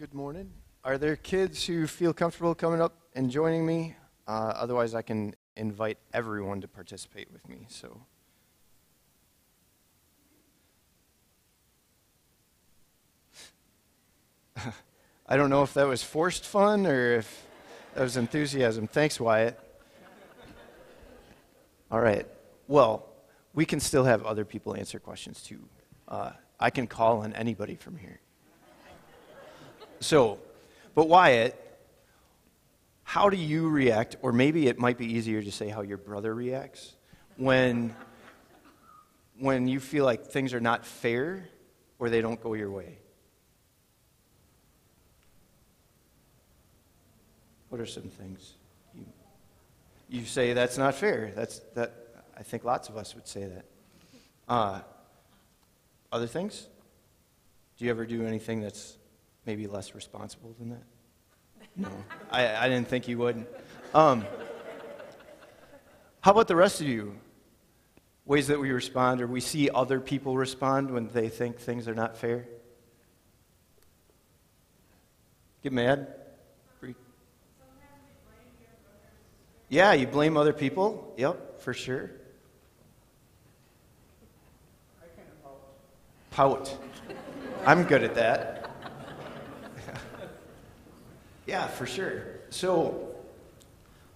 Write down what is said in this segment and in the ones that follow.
Good morning. Are there kids who feel comfortable coming up and joining me? Uh, otherwise, I can invite everyone to participate with me. So. I don't know if that was forced fun or if that was enthusiasm. Thanks, Wyatt. All right. Well, we can still have other people answer questions too. Uh, I can call on anybody from here. So, but Wyatt, how do you react, or maybe it might be easier to say how your brother reacts when, when you feel like things are not fair or they don't go your way? What are some things you, you say that's not fair? That's that. I think lots of us would say that. Uh, other things? Do you ever do anything that's maybe less responsible than that? No, I, I didn't think you would. Um, how about the rest of you? Ways that we respond or we see other people respond when they think things are not fair? Get mad? Yeah, you blame other people. Yep, for sure. Pout. I'm good at that. Yeah, for sure. So,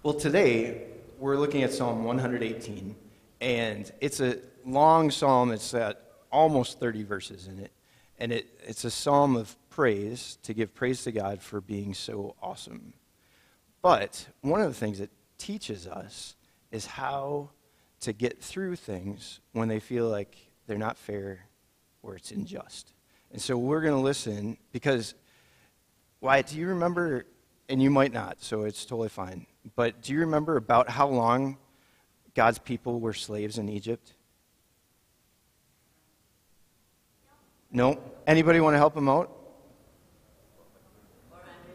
well, today we're looking at Psalm 118, and it's a long psalm. It's got almost 30 verses in it, and it, it's a psalm of praise to give praise to God for being so awesome. But one of the things it teaches us is how to get through things when they feel like they're not fair or it's unjust. And so we're going to listen because, Wyatt, do you remember, and you might not, so it's totally fine, but do you remember about how long God's people were slaves in Egypt? No? Anybody want to help them out?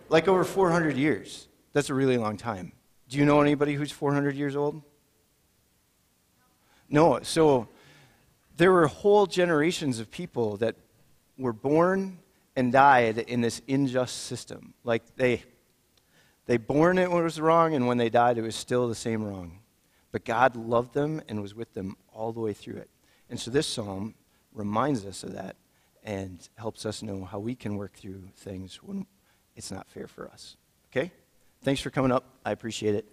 Like over 400 years. That's a really long time. Do you know anybody who's 400 years old? No. So there were whole generations of people that were born and died in this unjust system. Like they they born it was wrong, and when they died, it was still the same wrong. But God loved them and was with them all the way through it. And so this psalm reminds us of that and helps us know how we can work through things when it's not fair for us. Okay? Thanks for coming up. I appreciate it.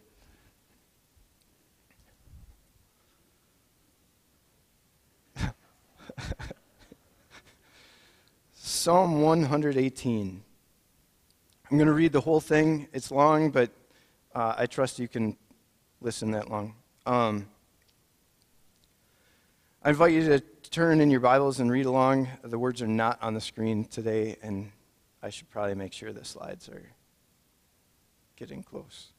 Psalm 118. I'm going to read the whole thing. It's long, but uh, I trust you can listen that long. Um, I invite you to turn in your Bibles and read along. The words are not on the screen today, and I should probably make sure the slides are getting close.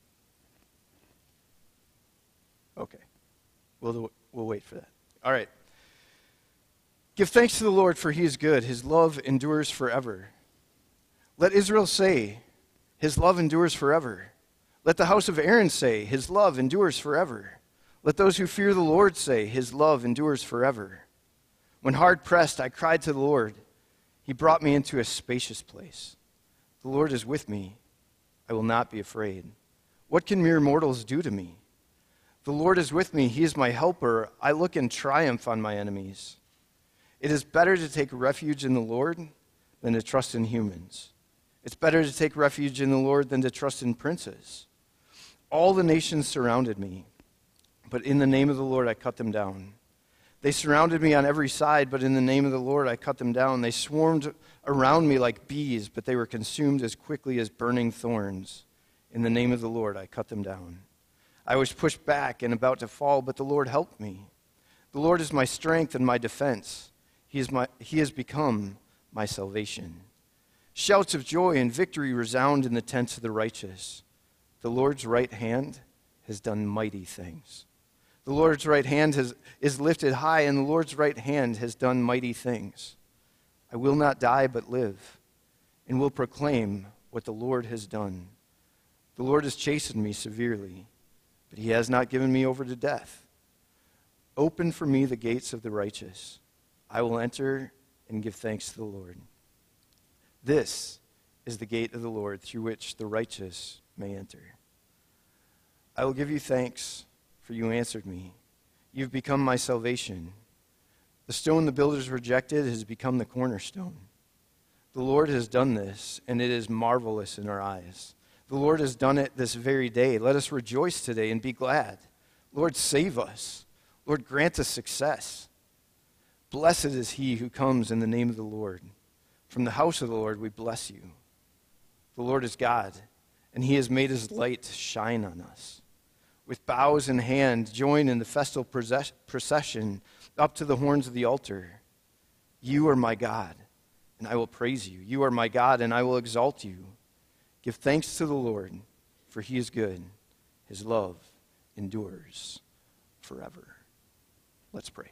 Okay. We'll, we'll wait for that. All right. Give thanks to the Lord, for he is good. His love endures forever. Let Israel say, His love endures forever. Let the house of Aaron say, His love endures forever. Let those who fear the Lord say, His love endures forever. When hard pressed, I cried to the Lord. He brought me into a spacious place. The Lord is with me. I will not be afraid. What can mere mortals do to me? The Lord is with me. He is my helper. I look in triumph on my enemies. It is better to take refuge in the Lord than to trust in humans. It's better to take refuge in the Lord than to trust in princes. All the nations surrounded me, but in the name of the Lord I cut them down. They surrounded me on every side, but in the name of the Lord I cut them down. They swarmed around me like bees, but they were consumed as quickly as burning thorns. In the name of the Lord I cut them down. I was pushed back and about to fall, but the Lord helped me. The Lord is my strength and my defense. He, is my, he has become my salvation. Shouts of joy and victory resound in the tents of the righteous. The Lord's right hand has done mighty things. The Lord's right hand has, is lifted high, and the Lord's right hand has done mighty things. I will not die, but live, and will proclaim what the Lord has done. The Lord has chastened me severely, but he has not given me over to death. Open for me the gates of the righteous. I will enter and give thanks to the Lord. This is the gate of the Lord through which the righteous may enter. I will give you thanks, for you answered me. You've become my salvation. The stone the builders rejected has become the cornerstone. The Lord has done this, and it is marvelous in our eyes. The Lord has done it this very day. Let us rejoice today and be glad. Lord, save us. Lord, grant us success. Blessed is he who comes in the name of the Lord. From the house of the Lord we bless you. The Lord is God, and he has made his light shine on us. With bows in hand, join in the festal procession up to the horns of the altar. You are my God, and I will praise you. You are my God, and I will exalt you. Give thanks to the Lord, for he is good. His love endures forever. Let's pray.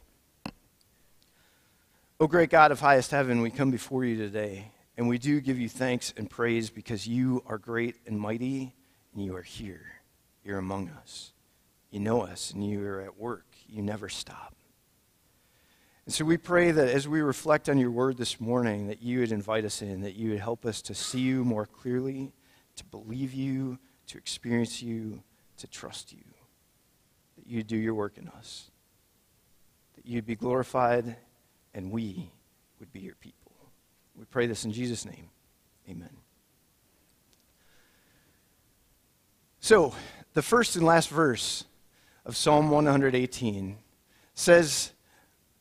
O great God of highest heaven, we come before you today, and we do give you thanks and praise because you are great and mighty, and you are here. You're among us. You know us, and you are at work. You never stop. And so we pray that as we reflect on your word this morning, that you would invite us in, that you would help us to see you more clearly, to believe you, to experience you, to trust you. That you do your work in us. That you'd be glorified and we would be your people. We pray this in Jesus' name. Amen. So, the first and last verse of Psalm 118 says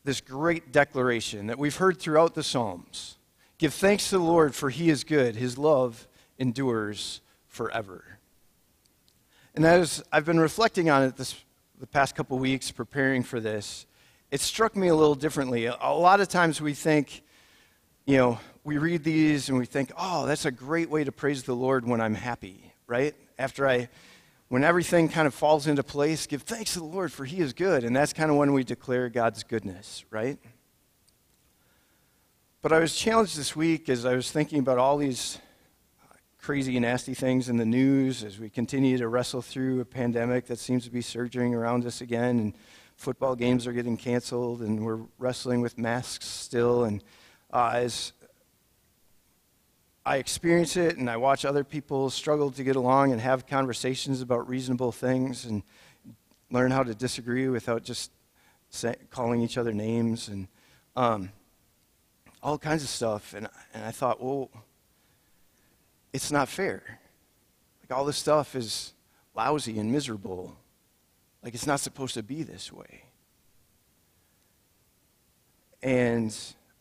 this great declaration that we've heard throughout the Psalms Give thanks to the Lord, for he is good, his love endures forever. And as I've been reflecting on it this, the past couple weeks, preparing for this, it struck me a little differently. A lot of times we think, you know, we read these and we think, oh, that's a great way to praise the Lord when I'm happy, right? After I, when everything kind of falls into place, give thanks to the Lord for He is good. And that's kind of when we declare God's goodness, right? But I was challenged this week as I was thinking about all these crazy, nasty things in the news as we continue to wrestle through a pandemic that seems to be surging around us again. And football games are getting canceled, and we're wrestling with masks still. And uh, as I experience it, and I watch other people struggle to get along and have conversations about reasonable things, and learn how to disagree without just say, calling each other names, and um, all kinds of stuff. And, and I thought, well, it's not fair. Like all this stuff is lousy and miserable like it's not supposed to be this way. And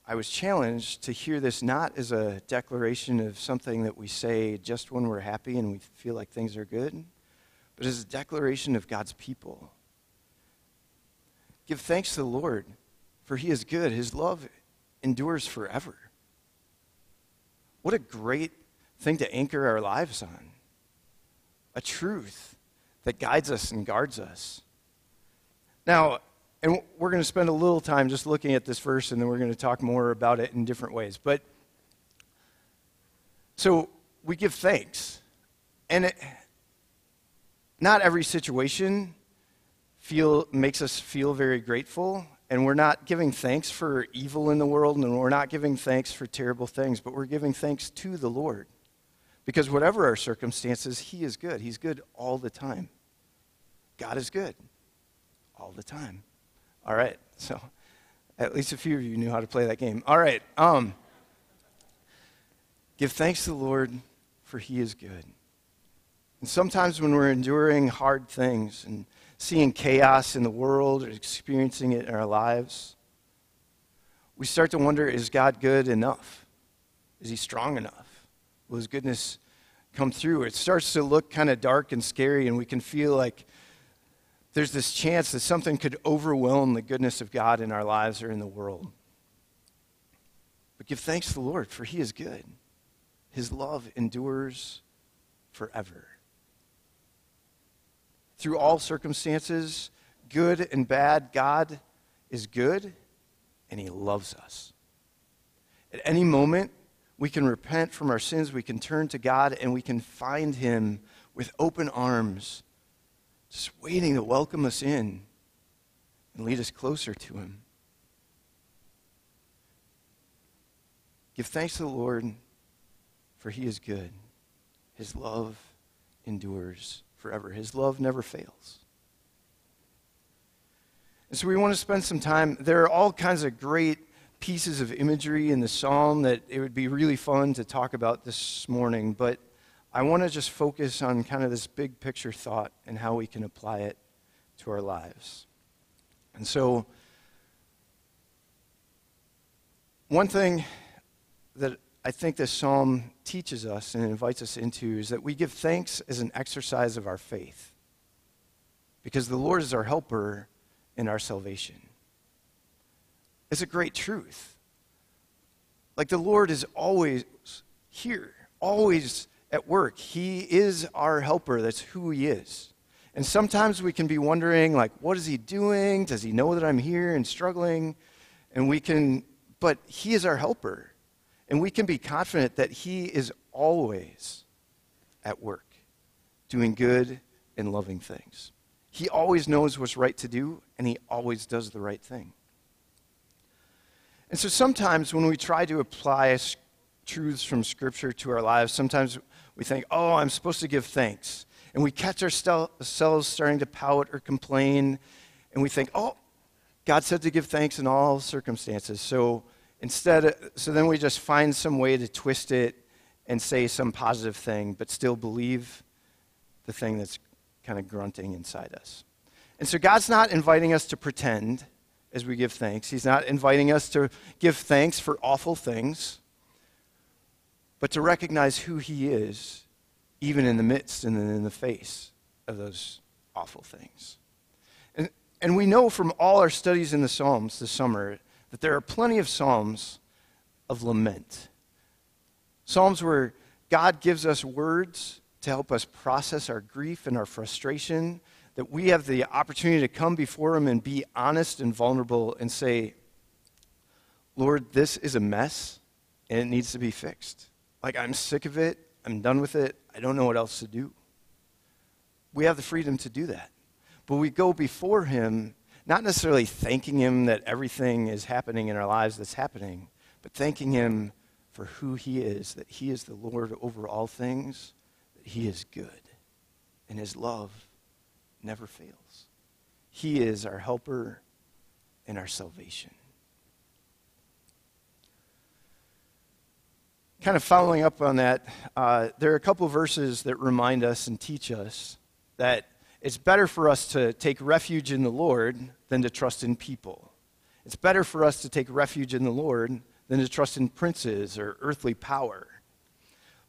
I was challenged to hear this not as a declaration of something that we say just when we're happy and we feel like things are good, but as a declaration of God's people. Give thanks to the Lord, for he is good. His love endures forever. What a great thing to anchor our lives on. A truth that guides us and guards us. Now, and we're going to spend a little time just looking at this verse, and then we're going to talk more about it in different ways. But so we give thanks, and it, not every situation feel makes us feel very grateful. And we're not giving thanks for evil in the world, and we're not giving thanks for terrible things, but we're giving thanks to the Lord. Because whatever our circumstances, He is good. He's good all the time. God is good all the time. All right, so at least a few of you knew how to play that game. All right, um, give thanks to the Lord, for He is good. And sometimes when we're enduring hard things and seeing chaos in the world or experiencing it in our lives, we start to wonder is God good enough? Is He strong enough? Will his goodness come through? It starts to look kind of dark and scary, and we can feel like there's this chance that something could overwhelm the goodness of God in our lives or in the world. But give thanks to the Lord, for he is good. His love endures forever. Through all circumstances, good and bad, God is good and he loves us. At any moment, we can repent from our sins, we can turn to God, and we can find Him with open arms, just waiting to welcome us in and lead us closer to Him. Give thanks to the Lord, for he is good. His love endures forever. His love never fails. And so we want to spend some time. There are all kinds of great pieces of imagery in the psalm that it would be really fun to talk about this morning, but I want to just focus on kind of this big picture thought and how we can apply it to our lives. And so, one thing that I think this psalm teaches us and invites us into is that we give thanks as an exercise of our faith. Because the Lord is our helper in our salvation. It's a great truth. Like the Lord is always here, always at work. He is our helper. That's who He is. And sometimes we can be wondering, like, what is He doing? Does He know that I'm here and struggling? And we can, but He is our helper. And we can be confident that He is always at work, doing good and loving things. He always knows what's right to do, and He always does the right thing. And so sometimes when we try to apply truths from Scripture to our lives, sometimes we think, oh, I'm supposed to give thanks. And we catch ourselves starting to pout or complain, and we think, oh, God said to give thanks in all circumstances. So Instead, so then we just find some way to twist it and say some positive thing, but still believe the thing that's kind of grunting inside us. And so God's not inviting us to pretend as we give thanks. He's not inviting us to give thanks for awful things, but to recognize who He is, even in the midst and in the face of those awful things. And, and we know from all our studies in the Psalms this summer that there are plenty of Psalms of lament. Psalms where God gives us words to help us process our grief and our frustration, that we have the opportunity to come before Him and be honest and vulnerable and say, Lord, this is a mess and it needs to be fixed. Like, I'm sick of it. I'm done with it. I don't know what else to do. We have the freedom to do that. But we go before Him not necessarily thanking Him that everything is happening in our lives that's happening, but thanking Him for who He is, that He is the Lord over all things, that He is good, and His love never fails. He is our helper and our salvation. Kind of following up on that, uh, there are a couple verses that remind us and teach us that it's better for us to take refuge in the Lord than to trust in people. It's better for us to take refuge in the Lord than to trust in princes or earthly power.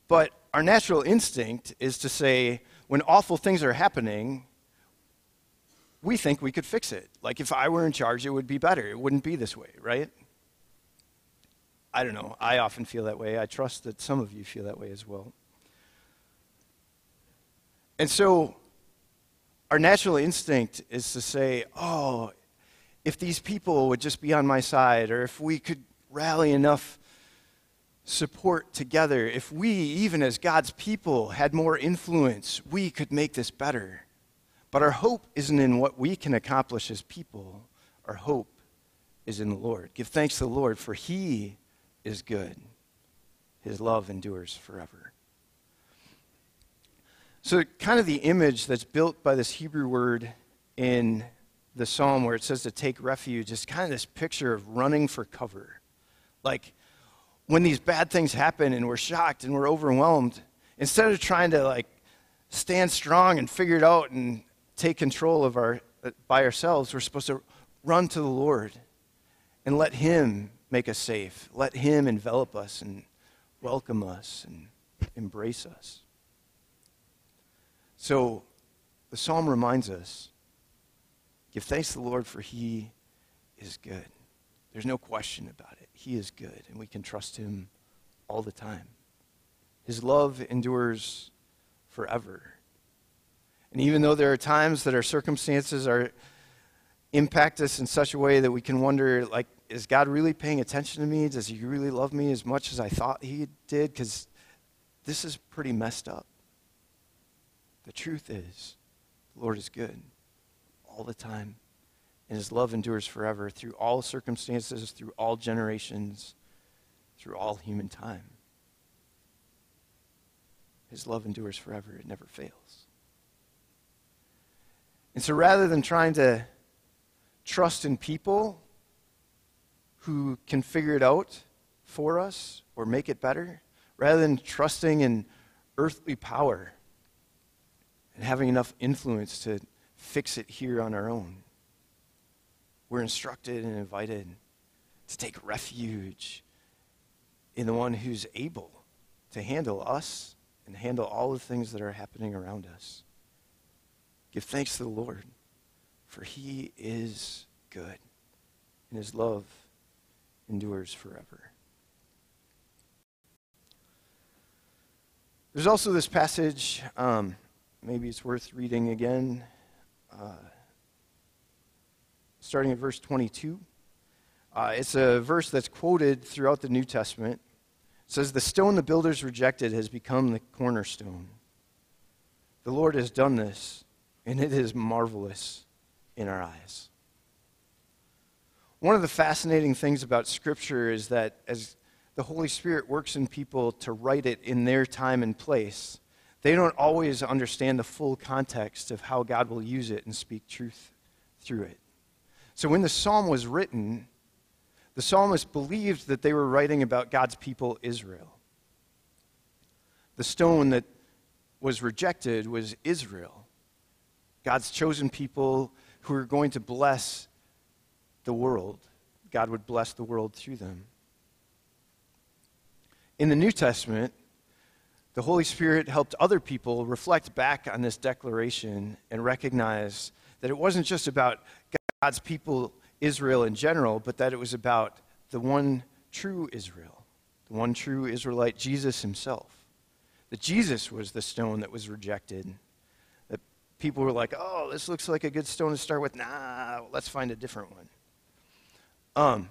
But our natural instinct is to say, when awful things are happening, we think we could fix it. Like if I were in charge, it would be better. It wouldn't be this way, right? I don't know. I often feel that way. I trust that some of you feel that way as well. And so our natural instinct is to say, oh, if these people would just be on my side, or if we could rally enough support together, if we, even as God's people, had more influence, we could make this better. But our hope isn't in what we can accomplish as people, our hope is in the Lord. Give thanks to the Lord, for he is good. His love endures forever. So, kind of the image that's built by this Hebrew word in the psalm where it says to take refuge is kind of this picture of running for cover. Like when these bad things happen and we're shocked and we're overwhelmed, instead of trying to like stand strong and figure it out and take control of our by ourselves, we're supposed to run to the Lord and let Him make us safe. Let Him envelop us and welcome us and embrace us. So the psalm reminds us give thanks to the Lord, for he is good. There's no question about it. He is good, and we can trust him all the time. His love endures forever. And even though there are times that our circumstances are impact us in such a way that we can wonder like is God really paying attention to me? Does he really love me as much as I thought he did cuz this is pretty messed up. The truth is, the Lord is good all the time, and his love endures forever through all circumstances, through all generations, through all human time. His love endures forever, it never fails. And so rather than trying to trust in people who can figure it out for us or make it better, rather than trusting in earthly power and having enough influence to fix it here on our own, we're instructed and invited to take refuge in the one who's able to handle us and handle all the things that are happening around us. Give thanks to the Lord, for he is good, and his love endures forever. There's also this passage, um, maybe it's worth reading again, uh, starting at verse 22. Uh, it's a verse that's quoted throughout the New Testament. It says, The stone the builders rejected has become the cornerstone. The Lord has done this, and it is marvelous in our eyes. One of the fascinating things about Scripture is that as the Holy Spirit works in people to write it in their time and place, they don't always understand the full context of how God will use it and speak truth through it. So when the psalm was written, the psalmist believed that they were writing about God's people, Israel. The stone that was rejected was Israel, God's chosen people who are going to bless the world. God would bless the world through them. In the New Testament, the Holy Spirit helped other people reflect back on this declaration and recognize that it wasn't just about God's people, Israel in general, but that it was about the one true Israel, the one true Israelite, Jesus himself. That Jesus was the stone that was rejected. People were like, oh, this looks like a good stone to start with. Nah, let's find a different one. Um,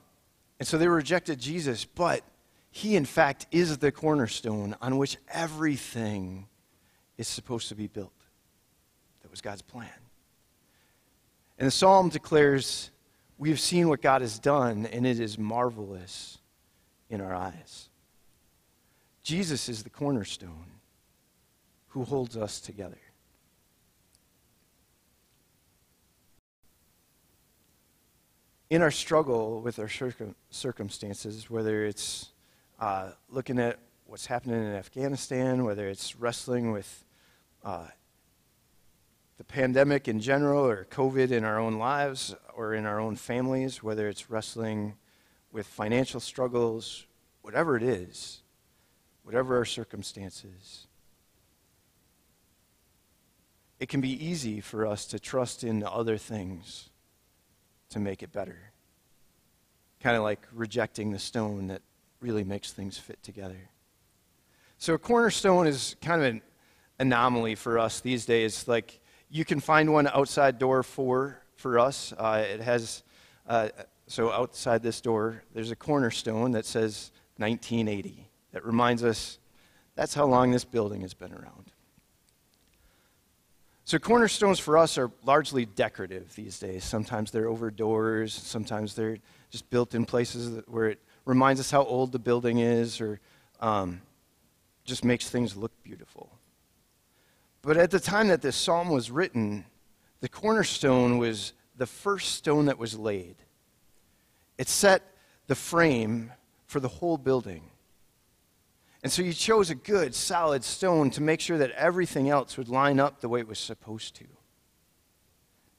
and so they rejected Jesus, but he, in fact, is the cornerstone on which everything is supposed to be built. That was God's plan. And the psalm declares, We have seen what God has done, and it is marvelous in our eyes. Jesus is the cornerstone who holds us together. In our struggle with our circumstances, whether it's uh, looking at what's happening in Afghanistan, whether it's wrestling with uh, the pandemic in general or COVID in our own lives or in our own families, whether it's wrestling with financial struggles, whatever it is, whatever our circumstances, it can be easy for us to trust in other things to make it better. Kind of like rejecting the stone that really makes things fit together. So a cornerstone is kind of an anomaly for us these days. Like you can find one outside door four for us. Uh, it has uh, so outside this door there's a cornerstone that says 1980 that reminds us that's how long this building has been around. So cornerstones for us are largely decorative these days. Sometimes they're over doors, sometimes they're just built in places where it reminds us how old the building is or um, just makes things look beautiful. But at the time that this psalm was written, the cornerstone was the first stone that was laid. It set the frame for the whole building. And so you chose a good, solid stone to make sure that everything else would line up the way it was supposed to.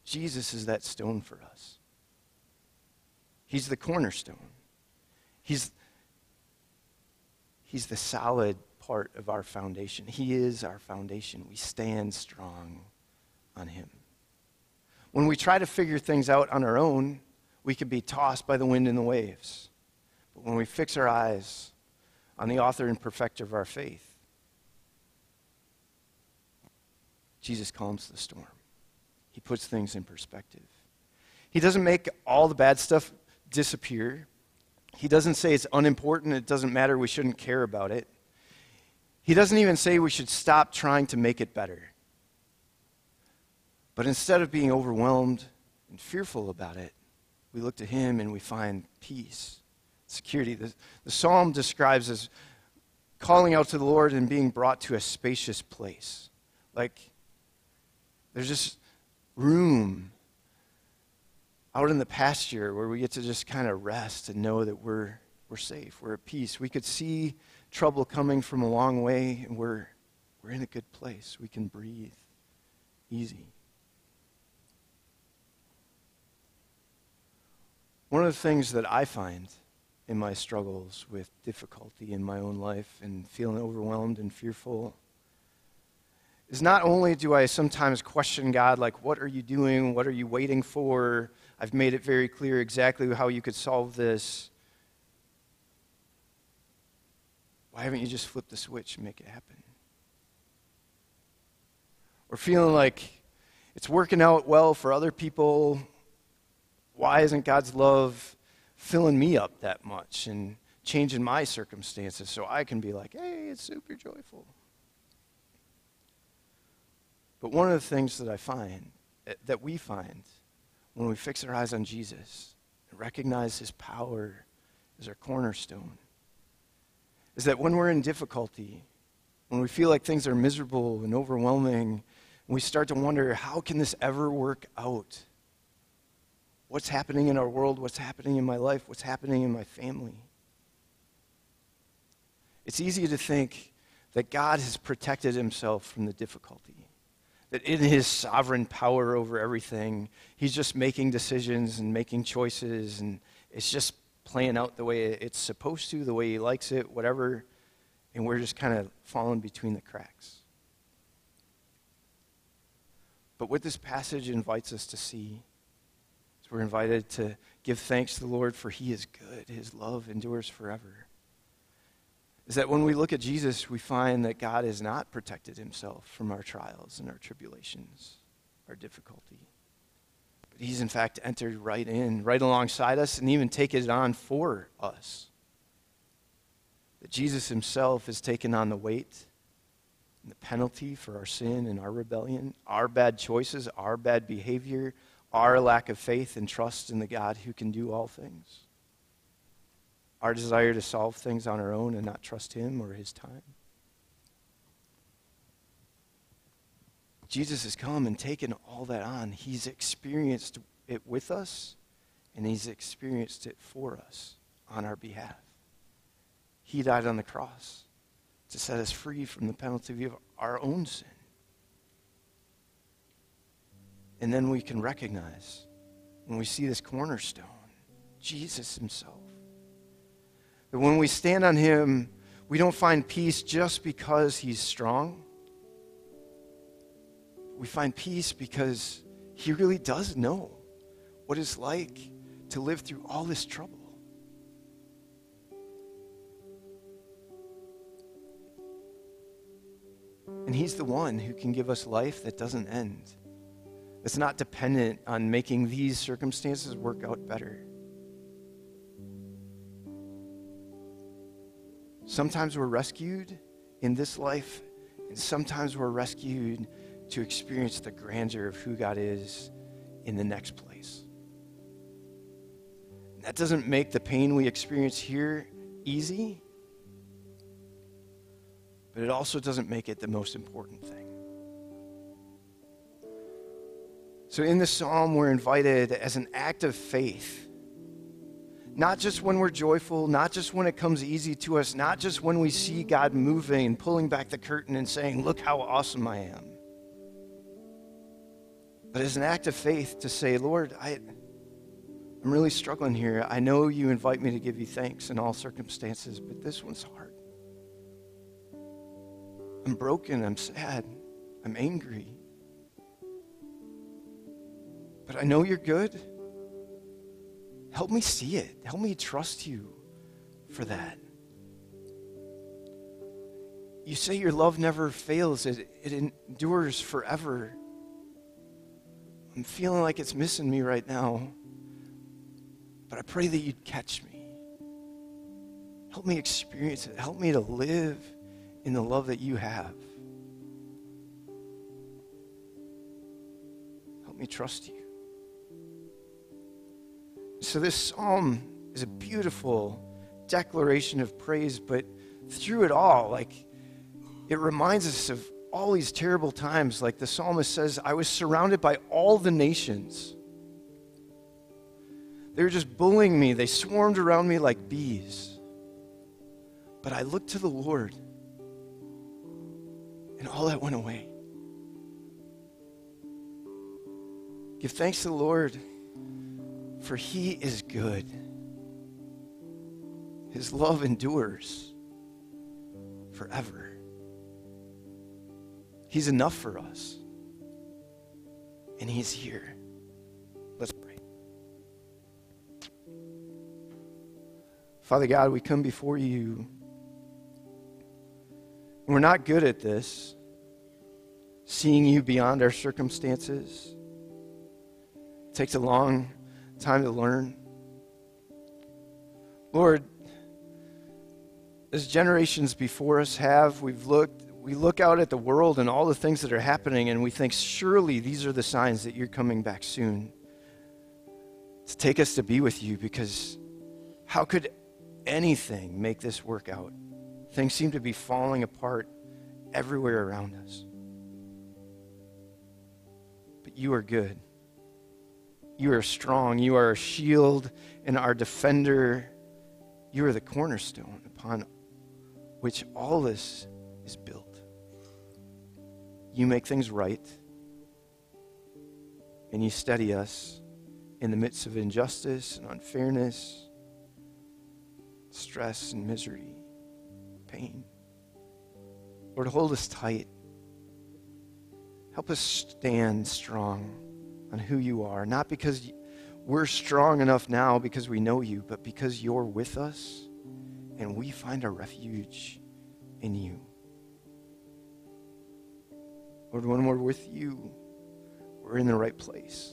Jesus is that stone for us. He's the cornerstone. He's, he's the solid part of our foundation. He is our foundation. We stand strong on Him. When we try to figure things out on our own, we can be tossed by the wind and the waves. But when we fix our eyes on the author and perfecter of our faith, Jesus calms the storm. He puts things in perspective. He doesn't make all the bad stuff disappear, he doesn't say it's unimportant, it doesn't matter, we shouldn't care about it. He doesn't even say we should stop trying to make it better. But instead of being overwhelmed and fearful about it, we look to Him and we find peace, security. The, the psalm describes as calling out to the Lord and being brought to a spacious place. Like, there's just room out in the pasture where we get to just kind of rest and know that we're, we're safe, we're at peace. We could see trouble coming from a long way, and we're, we're in a good place. We can breathe easy. One of the things that I find in my struggles with difficulty in my own life and feeling overwhelmed and fearful is not only do I sometimes question God, like, what are you doing? What are you waiting for? I've made it very clear exactly how you could solve this. Why haven't you just flipped the switch and make it happen? Or feeling like it's working out well for other people. Why isn't God's love filling me up that much and changing my circumstances so I can be like, hey, it's super joyful. But one of the things that I find, eh, that we find, when we fix our eyes on Jesus and recognize his power as our cornerstone, is that when we're in difficulty, when we feel like things are miserable and overwhelming, we start to wonder, how can this ever work out? What's happening in our world, what's happening in my life, what's happening in my family. It's easy to think that God has protected himself from the difficulty, that in his sovereign power over everything, he's just making decisions and making choices, and it's just playing out the way it's supposed to, the way he likes it, whatever, and we're just kind of falling between the cracks. But what this passage invites us to see we're invited to give thanks to the Lord for he is good. His love endures forever. Is that when we look at Jesus, we find that God has not protected himself from our trials and our tribulations, our difficulty. But he's in fact entered right in, right alongside us, and even taken it on for us. That Jesus himself has taken on the weight and the penalty for our sin and our rebellion, our bad choices, our bad behavior, our lack of faith and trust in the God who can do all things, our desire to solve things on our own and not trust Him or His time. Jesus has come and taken all that on. He's experienced it with us, and He's experienced it for us on our behalf. He died on the cross to set us free from the penalty of our own sin. And then we can recognize when we see this cornerstone, Jesus himself. That when we stand on him, we don't find peace just because he's strong. We find peace because he really does know what it's like to live through all this trouble. And he's the one who can give us life that doesn't end. It's not dependent on making these circumstances work out better. Sometimes we're rescued in this life, and sometimes we're rescued to experience the grandeur of who God is in the next place. That doesn't make the pain we experience here easy, but it also doesn't make it the most important thing. So, in this psalm, we're invited as an act of faith. Not just when we're joyful, not just when it comes easy to us, not just when we see God moving and pulling back the curtain and saying, Look how awesome I am. But as an act of faith to say, Lord, I, I'm really struggling here. I know you invite me to give you thanks in all circumstances, but this one's hard. I'm broken. I'm sad. I'm angry. But I know you're good. Help me see it. Help me trust you for that. You say your love never fails, it, it endures forever. I'm feeling like it's missing me right now, but I pray that you'd catch me. Help me experience it. Help me to live in the love that you have. Help me trust you. So, this psalm is a beautiful declaration of praise, but through it all, like, it reminds us of all these terrible times. Like the psalmist says, I was surrounded by all the nations. They were just bullying me, they swarmed around me like bees. But I looked to the Lord, and all that went away. Give thanks to the Lord, for he is good. His love endures forever. He's enough for us. And He's here. Let's pray. Father God, we come before you. We're not good at this, seeing you beyond our circumstances. It takes a long time to learn. Lord, as generations before us have, we've looked, we look out at the world and all the things that are happening, and we think, surely these are the signs that you're coming back soon to take us to be with you because how could anything make this work out? Things seem to be falling apart everywhere around us. But you are good. You are strong. You are a shield and our defender. You are the cornerstone upon which all this is built. You make things right, and you steady us in the midst of injustice and unfairness, stress and misery, pain. Lord, hold us tight. Help us stand strong on who you are, not because we're strong enough now because we know you, but because you're with us and we find our refuge in you. Lord, when we're with you, we're in the right place.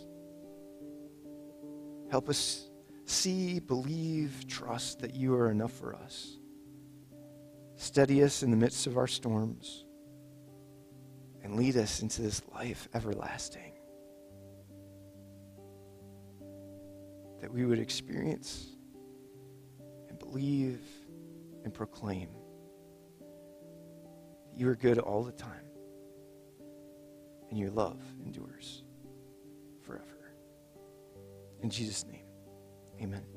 Help us see, believe, trust that you are enough for us. Steady us in the midst of our storms and lead us into this life everlasting. That we would experience and believe and proclaim. You are good all the time, and your love endures forever. In Jesus' name, amen.